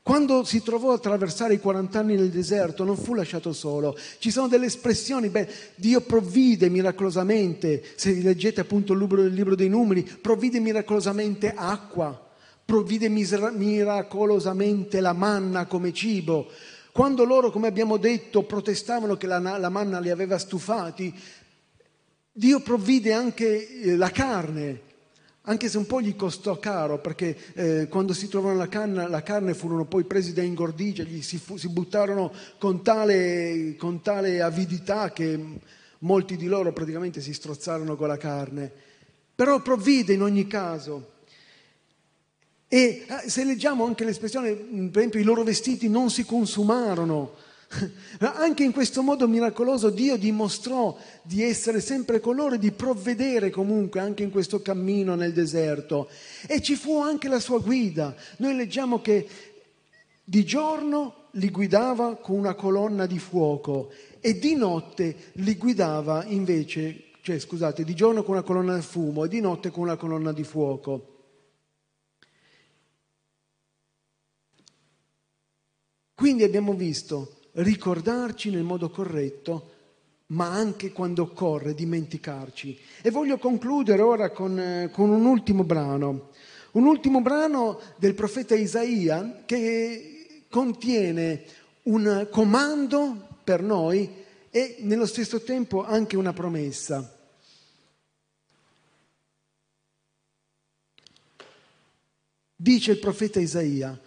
quando si trovò a attraversare i 40 anni nel deserto non fu lasciato solo. Ci sono delle espressioni, beh, Dio provvide miracolosamente, se leggete appunto il libro, il libro dei numeri, provvide miracolosamente acqua, provvide misera- miracolosamente la manna come cibo. Quando loro, come abbiamo detto, protestavano che la, la manna li aveva stufati, Dio provvide anche eh, la carne, anche se un po' gli costò caro, perché eh, quando si trovano la, canna, la carne furono poi presi da ingordigia, gli si, fu, si buttarono con tale, con tale avidità che molti di loro praticamente si strozzarono con la carne. Però provvide in ogni caso. E eh, se leggiamo anche l'espressione, per esempio, i loro vestiti non si consumarono, anche in questo modo miracoloso Dio dimostrò di essere sempre con loro e di provvedere comunque anche in questo cammino nel deserto. E ci fu anche la sua guida. Noi leggiamo che di giorno li guidava con una colonna di fuoco e di notte li guidava invece, cioè scusate, di giorno con una colonna di fumo e di notte con una colonna di fuoco. Quindi abbiamo visto ricordarci nel modo corretto, ma anche quando occorre dimenticarci. E voglio concludere ora con, eh, con un ultimo brano, un ultimo brano del profeta Isaia che contiene un comando per noi e nello stesso tempo anche una promessa. Dice il profeta Isaia,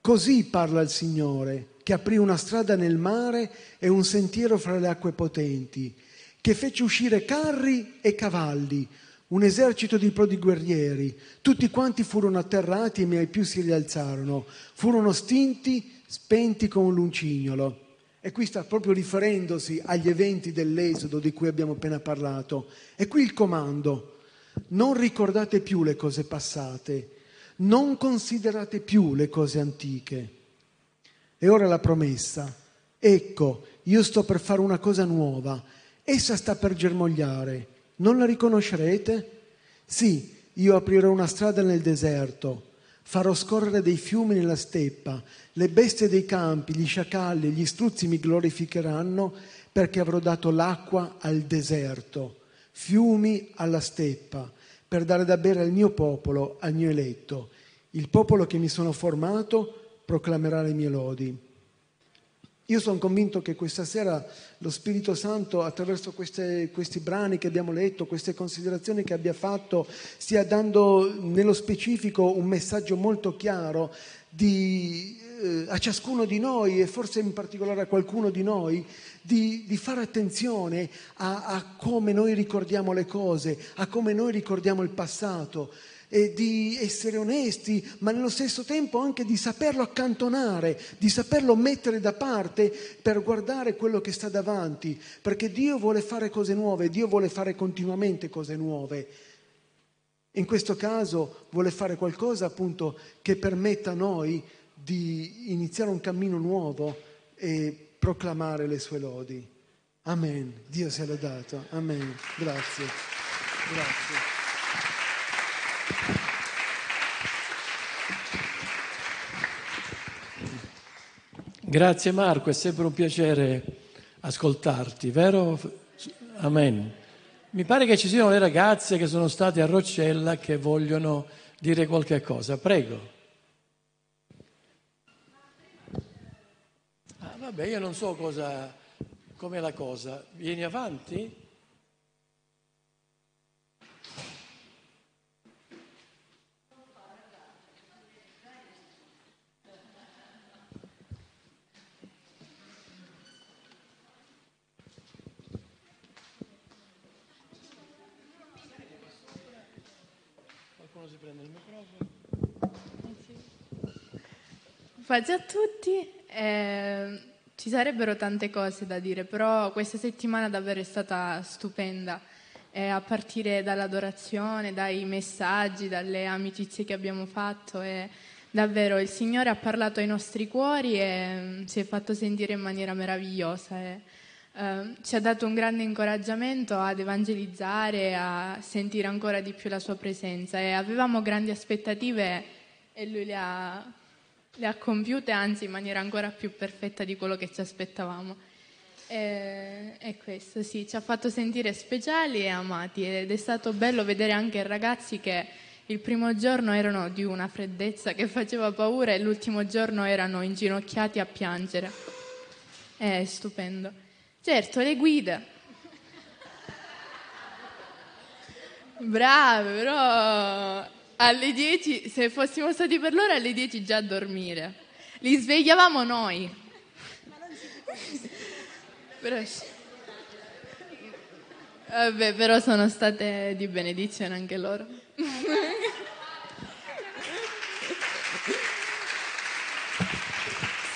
così parla il Signore che aprì una strada nel mare e un sentiero fra le acque potenti, che fece uscire carri e cavalli, un esercito di prodi guerrieri. Tutti quanti furono atterrati e mai più si rialzarono. Furono stinti, spenti come un luncignolo. E qui sta proprio riferendosi agli eventi dell'Esodo di cui abbiamo appena parlato. E qui il comando. Non ricordate più le cose passate, non considerate più le cose antiche. E ora la promessa. Ecco, io sto per fare una cosa nuova. Essa sta per germogliare non la riconoscerete? Sì, io aprirò una strada nel deserto, farò scorrere dei fiumi nella steppa, le bestie dei campi, gli sciacalli e gli struzzi mi glorificheranno perché avrò dato l'acqua al deserto, fiumi alla steppa, per dare da bere al mio popolo, al mio eletto. Il popolo che mi sono formato proclamerà le mie lodi. Io sono convinto che questa sera lo Spirito Santo, attraverso queste, questi brani che abbiamo letto, queste considerazioni che abbia fatto, stia dando nello specifico un messaggio molto chiaro di, eh, a ciascuno di noi e forse in particolare a qualcuno di noi di, di fare attenzione a, a come noi ricordiamo le cose, a come noi ricordiamo il passato e di essere onesti, ma nello stesso tempo anche di saperlo accantonare, di saperlo mettere da parte per guardare quello che sta davanti, perché Dio vuole fare cose nuove, Dio vuole fare continuamente cose nuove. In questo caso vuole fare qualcosa appunto che permetta a noi di iniziare un cammino nuovo e proclamare le sue lodi. Amen. Dio sia lodato. Amen. Grazie. Grazie. Grazie Marco, è sempre un piacere ascoltarti, vero? Amen. Mi pare che ci siano le ragazze che sono state a Roccella che vogliono dire qualche cosa. Prego. Ah, vabbè, io non so cosa, com'è la cosa. Vieni avanti? Pace a tutti. Eh, ci sarebbero tante cose da dire, però questa settimana davvero è stata stupenda, eh, a partire dall'adorazione, dai messaggi, dalle amicizie che abbiamo fatto. E davvero il Signore ha parlato ai nostri cuori e um, si è fatto sentire in maniera meravigliosa. E, uh, ci ha dato un grande incoraggiamento ad evangelizzare, a sentire ancora di più la sua presenza e avevamo grandi aspettative e lui le ha le ha compiute, anzi in maniera ancora più perfetta di quello che ci aspettavamo. E, e questo sì, ci ha fatto sentire speciali e amati ed è stato bello vedere anche ragazzi che il primo giorno erano di una freddezza che faceva paura e l'ultimo giorno erano inginocchiati a piangere. È stupendo. Certo, le guide. Brave, però alle 10, se fossimo stati per loro, alle 10 già a dormire. Li svegliavamo noi. Però, vabbè, però sono state di benedizione anche loro.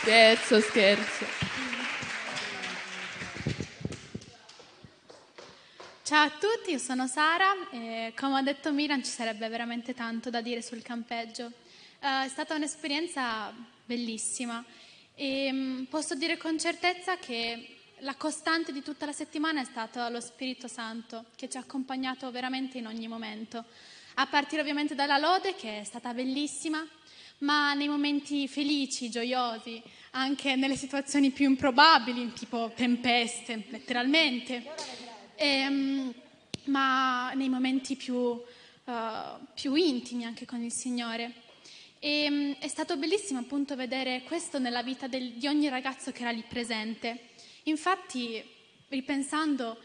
scherzo, scherzo. Ciao a tutti, io sono Sara e come ha detto Milan ci sarebbe veramente tanto da dire sul campeggio. Uh, è stata un'esperienza bellissima e um, posso dire con certezza che la costante di tutta la settimana è stato lo Spirito Santo che ci ha accompagnato veramente in ogni momento, a partire ovviamente dalla lode che è stata bellissima, ma nei momenti felici, gioiosi, anche nelle situazioni più improbabili, tipo tempeste, letteralmente e, ehm, ma nei momenti più, uh, più, intimi anche con il Signore. E, um, è stato bellissimo appunto vedere questo nella vita del, di ogni ragazzo che era lì presente. Infatti, ripensando,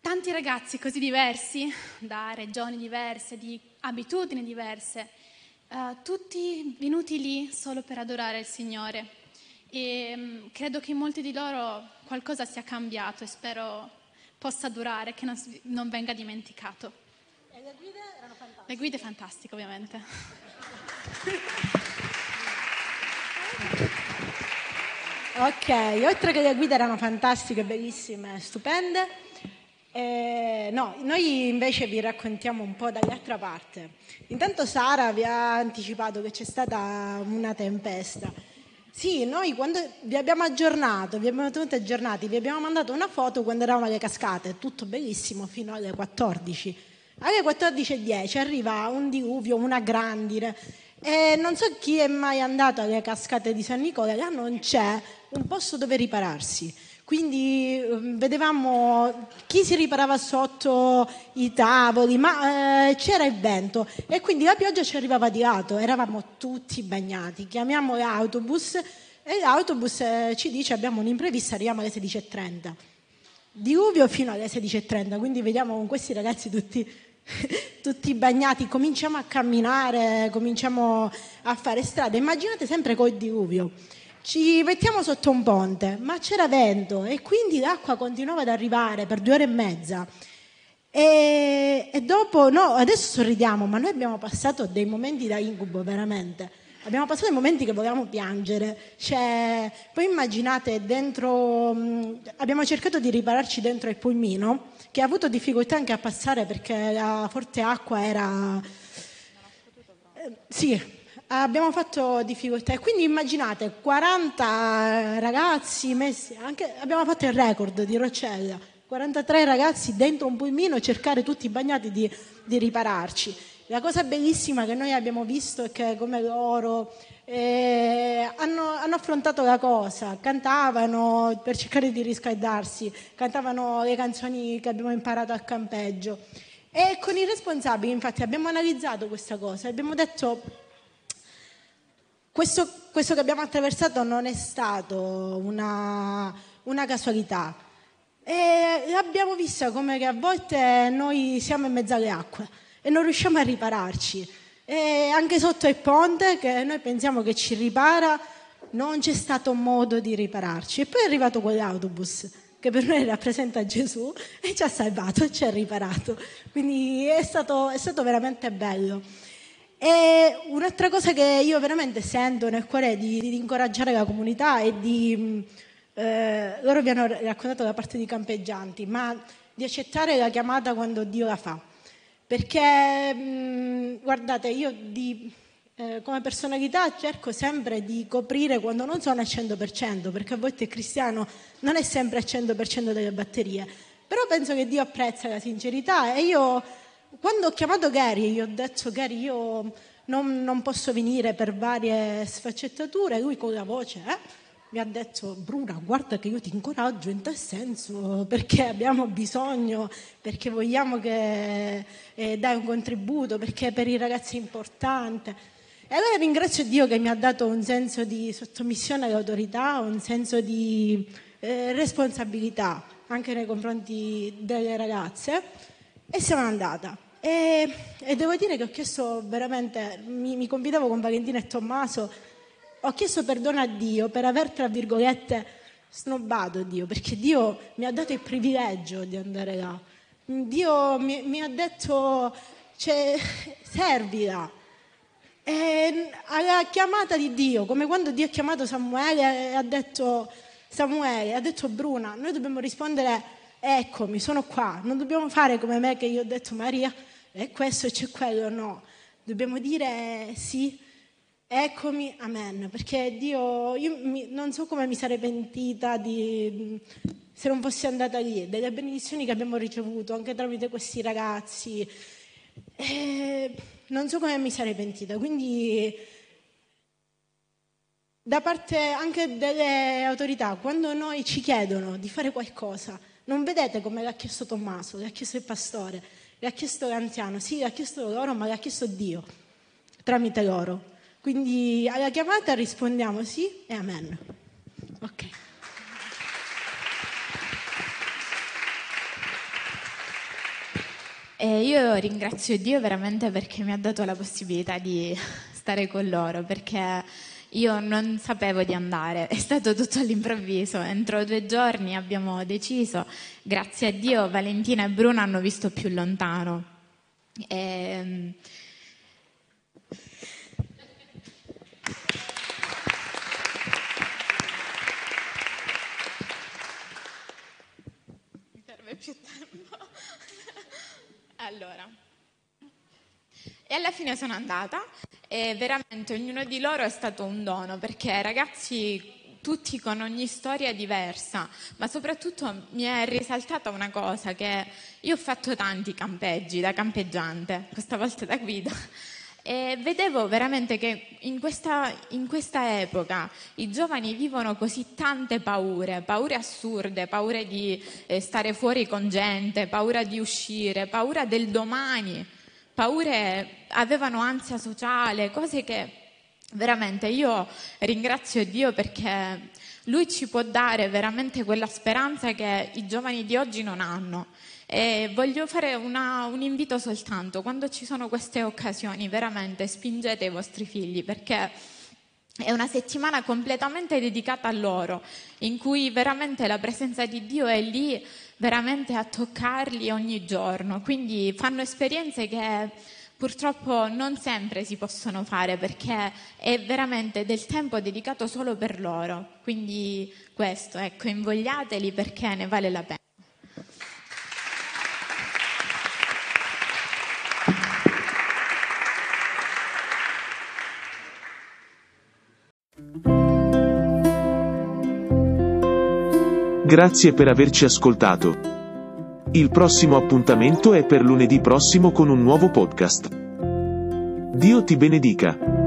tanti ragazzi così diversi, da regioni diverse, di abitudini diverse, uh, tutti venuti lì solo per adorare il Signore. e mh, credo che in molti di loro qualcosa sia cambiato e spero possa durare, che non, non venga dimenticato. E le guide erano fantastiche? Le guide fantastiche ovviamente. Ok, oltre che le guide erano fantastiche, bellissime, stupende, eh, no, noi invece vi raccontiamo un po' dall'altra parte. Intanto Sara vi ha anticipato che c'è stata una tempesta. Sì, noi quando vi abbiamo aggiornato, vi abbiamo tenuti aggiornati, vi abbiamo mandato una foto quando eravamo alle cascate, tutto bellissimo fino alle 14. Alle 14.10 arriva un diluvio, una grandine. E non so chi è mai andato alle cascate di San Nicola, là non c'è un posto dove ripararsi. Quindi ehm, vedevamo chi si riparava sotto i tavoli, ma eh, c'era il vento e quindi la pioggia ci arrivava di lato, eravamo tutti bagnati. Chiamiamo l'autobus e l'autobus eh, ci dice abbiamo un'imprevista, arriviamo alle 16.30. Diluvio fino alle 16.30, quindi vediamo con questi ragazzi tutti, tutti bagnati, cominciamo a camminare, cominciamo a fare strada. Immaginate sempre col diluvio ci mettiamo sotto un ponte, ma c'era vento e quindi l'acqua continuava ad arrivare per due ore e mezza. E, e, dopo, no, adesso sorridiamo, ma noi abbiamo passato dei momenti da incubo, veramente. Abbiamo passato dei momenti che volevamo piangere. Cioè, poi immaginate dentro, mh, abbiamo cercato di ripararci dentro il pulmino, che ha avuto difficoltà anche a passare perché la forte acqua era... Eh, sì, abbiamo fatto difficoltà e quindi immaginate 40 ragazzi messi, anche, abbiamo fatto il record di Roccella, 43 ragazzi dentro un pulmino cercare tutti bagnati di, di ripararci. La cosa bellissima che noi abbiamo visto è che come loro eh, hanno, hanno, affrontato la cosa, cantavano per cercare di riscaldarsi, cantavano le canzoni che abbiamo imparato al campeggio. E con i responsabili infatti abbiamo analizzato questa cosa, abbiamo detto questo, questo, che abbiamo attraversato non è stato una, una casualità. E l'abbiamo vista come che a volte noi siamo in mezzo alle acque e non riusciamo a ripararci. E anche sotto il ponte, che noi pensiamo che ci ripara, non c'è stato modo di ripararci. E poi è arrivato quell'autobus che per noi rappresenta Gesù e ci ha salvato ci ha riparato. Quindi è stato, è stato veramente bello. E un'altra cosa che io veramente sento nel cuore è di, di incoraggiare la comunità e di... Eh, loro vi hanno raccontato la parte di campeggianti, ma di accettare la chiamata quando Dio la fa. Perché, mh, guardate, io di, eh, come personalità cerco sempre di coprire quando non sono al 100%, perché a volte il cristiano non è sempre al 100% delle batterie. Però penso che Dio apprezza la sincerità e io quando ho chiamato Gary, gli ho detto Gary io non, non posso venire per varie sfaccettature, lui con la voce eh, mi ha detto Bruna guarda che io ti incoraggio in tal senso perché abbiamo bisogno, perché vogliamo che eh, dai un contributo, perché per i ragazzi è importante. E allora ringrazio Dio che mi ha dato un senso di sottomissione all'autorità, un senso di eh, responsabilità anche nei confronti delle ragazze e siamo andata. E, e, devo dire che ho chiesto veramente, mi, mi convidavo con Valentina e Tommaso, ho chiesto perdono a Dio per aver, tra virgolette, snobbato Dio, perché Dio mi ha dato il privilegio di andare là. Dio mi, mi ha detto, cioè, servila. E alla chiamata di Dio, come quando Dio ha chiamato Samuele e ha detto, Samuele, ha detto Bruna, noi dobbiamo rispondere, eccomi, sono qua, non dobbiamo fare come me che io ho detto Maria, è questo e c'è quello, no. Dobbiamo dire sì, eccomi, amen. Perché Dio, io mi, non so come mi sarei pentita di, se non fossi andata lì, delle benedizioni che abbiamo ricevuto anche tramite questi ragazzi. E non so come mi sarei pentita. Quindi da parte anche delle autorità, quando noi ci chiedono di fare qualcosa, non vedete come l'ha chiesto Tommaso, l'ha chiesto il pastore le ha chiesto l'anziano, sì, le ha chiesto loro, ma le ha chiesto Dio tramite loro. Quindi alla chiamata rispondiamo sì e amen. Ok. E io ringrazio Dio veramente perché mi ha dato la possibilità di stare con loro, perché io non sapevo di andare, è stato tutto all'improvviso. Entro due giorni abbiamo deciso, grazie a Dio Valentina e Bruno hanno visto più lontano. E, ehm, Mi serve più tempo. allora. E alla fine sono andata e veramente ognuno di loro è stato un dono perché ragazzi tutti con ogni storia diversa, ma soprattutto mi è risaltata una cosa che io ho fatto tanti campeggi da campeggiante, questa volta da guida. E vedevo veramente che in questa, in questa, epoca i giovani vivono così tante paure, paure assurde, paure di eh, stare fuori con gente, paura di uscire, paura del domani, paure, avevano ansia sociale, cose che veramente io ringrazio Dio perché Lui ci può dare veramente quella speranza che i giovani di oggi non hanno. E voglio fare una, un invito soltanto, quando ci sono queste occasioni, veramente spingete i vostri figli perché è una settimana completamente dedicata a loro, in cui veramente la presenza di Dio è lì veramente a toccarli ogni giorno. Quindi fanno esperienze che purtroppo non sempre si possono fare perché è veramente del tempo dedicato solo per loro. Quindi questo, ecco, invogliateli perché ne vale la pena. Grazie per averci ascoltato. Il prossimo appuntamento è per lunedì prossimo con un nuovo podcast. Dio ti benedica.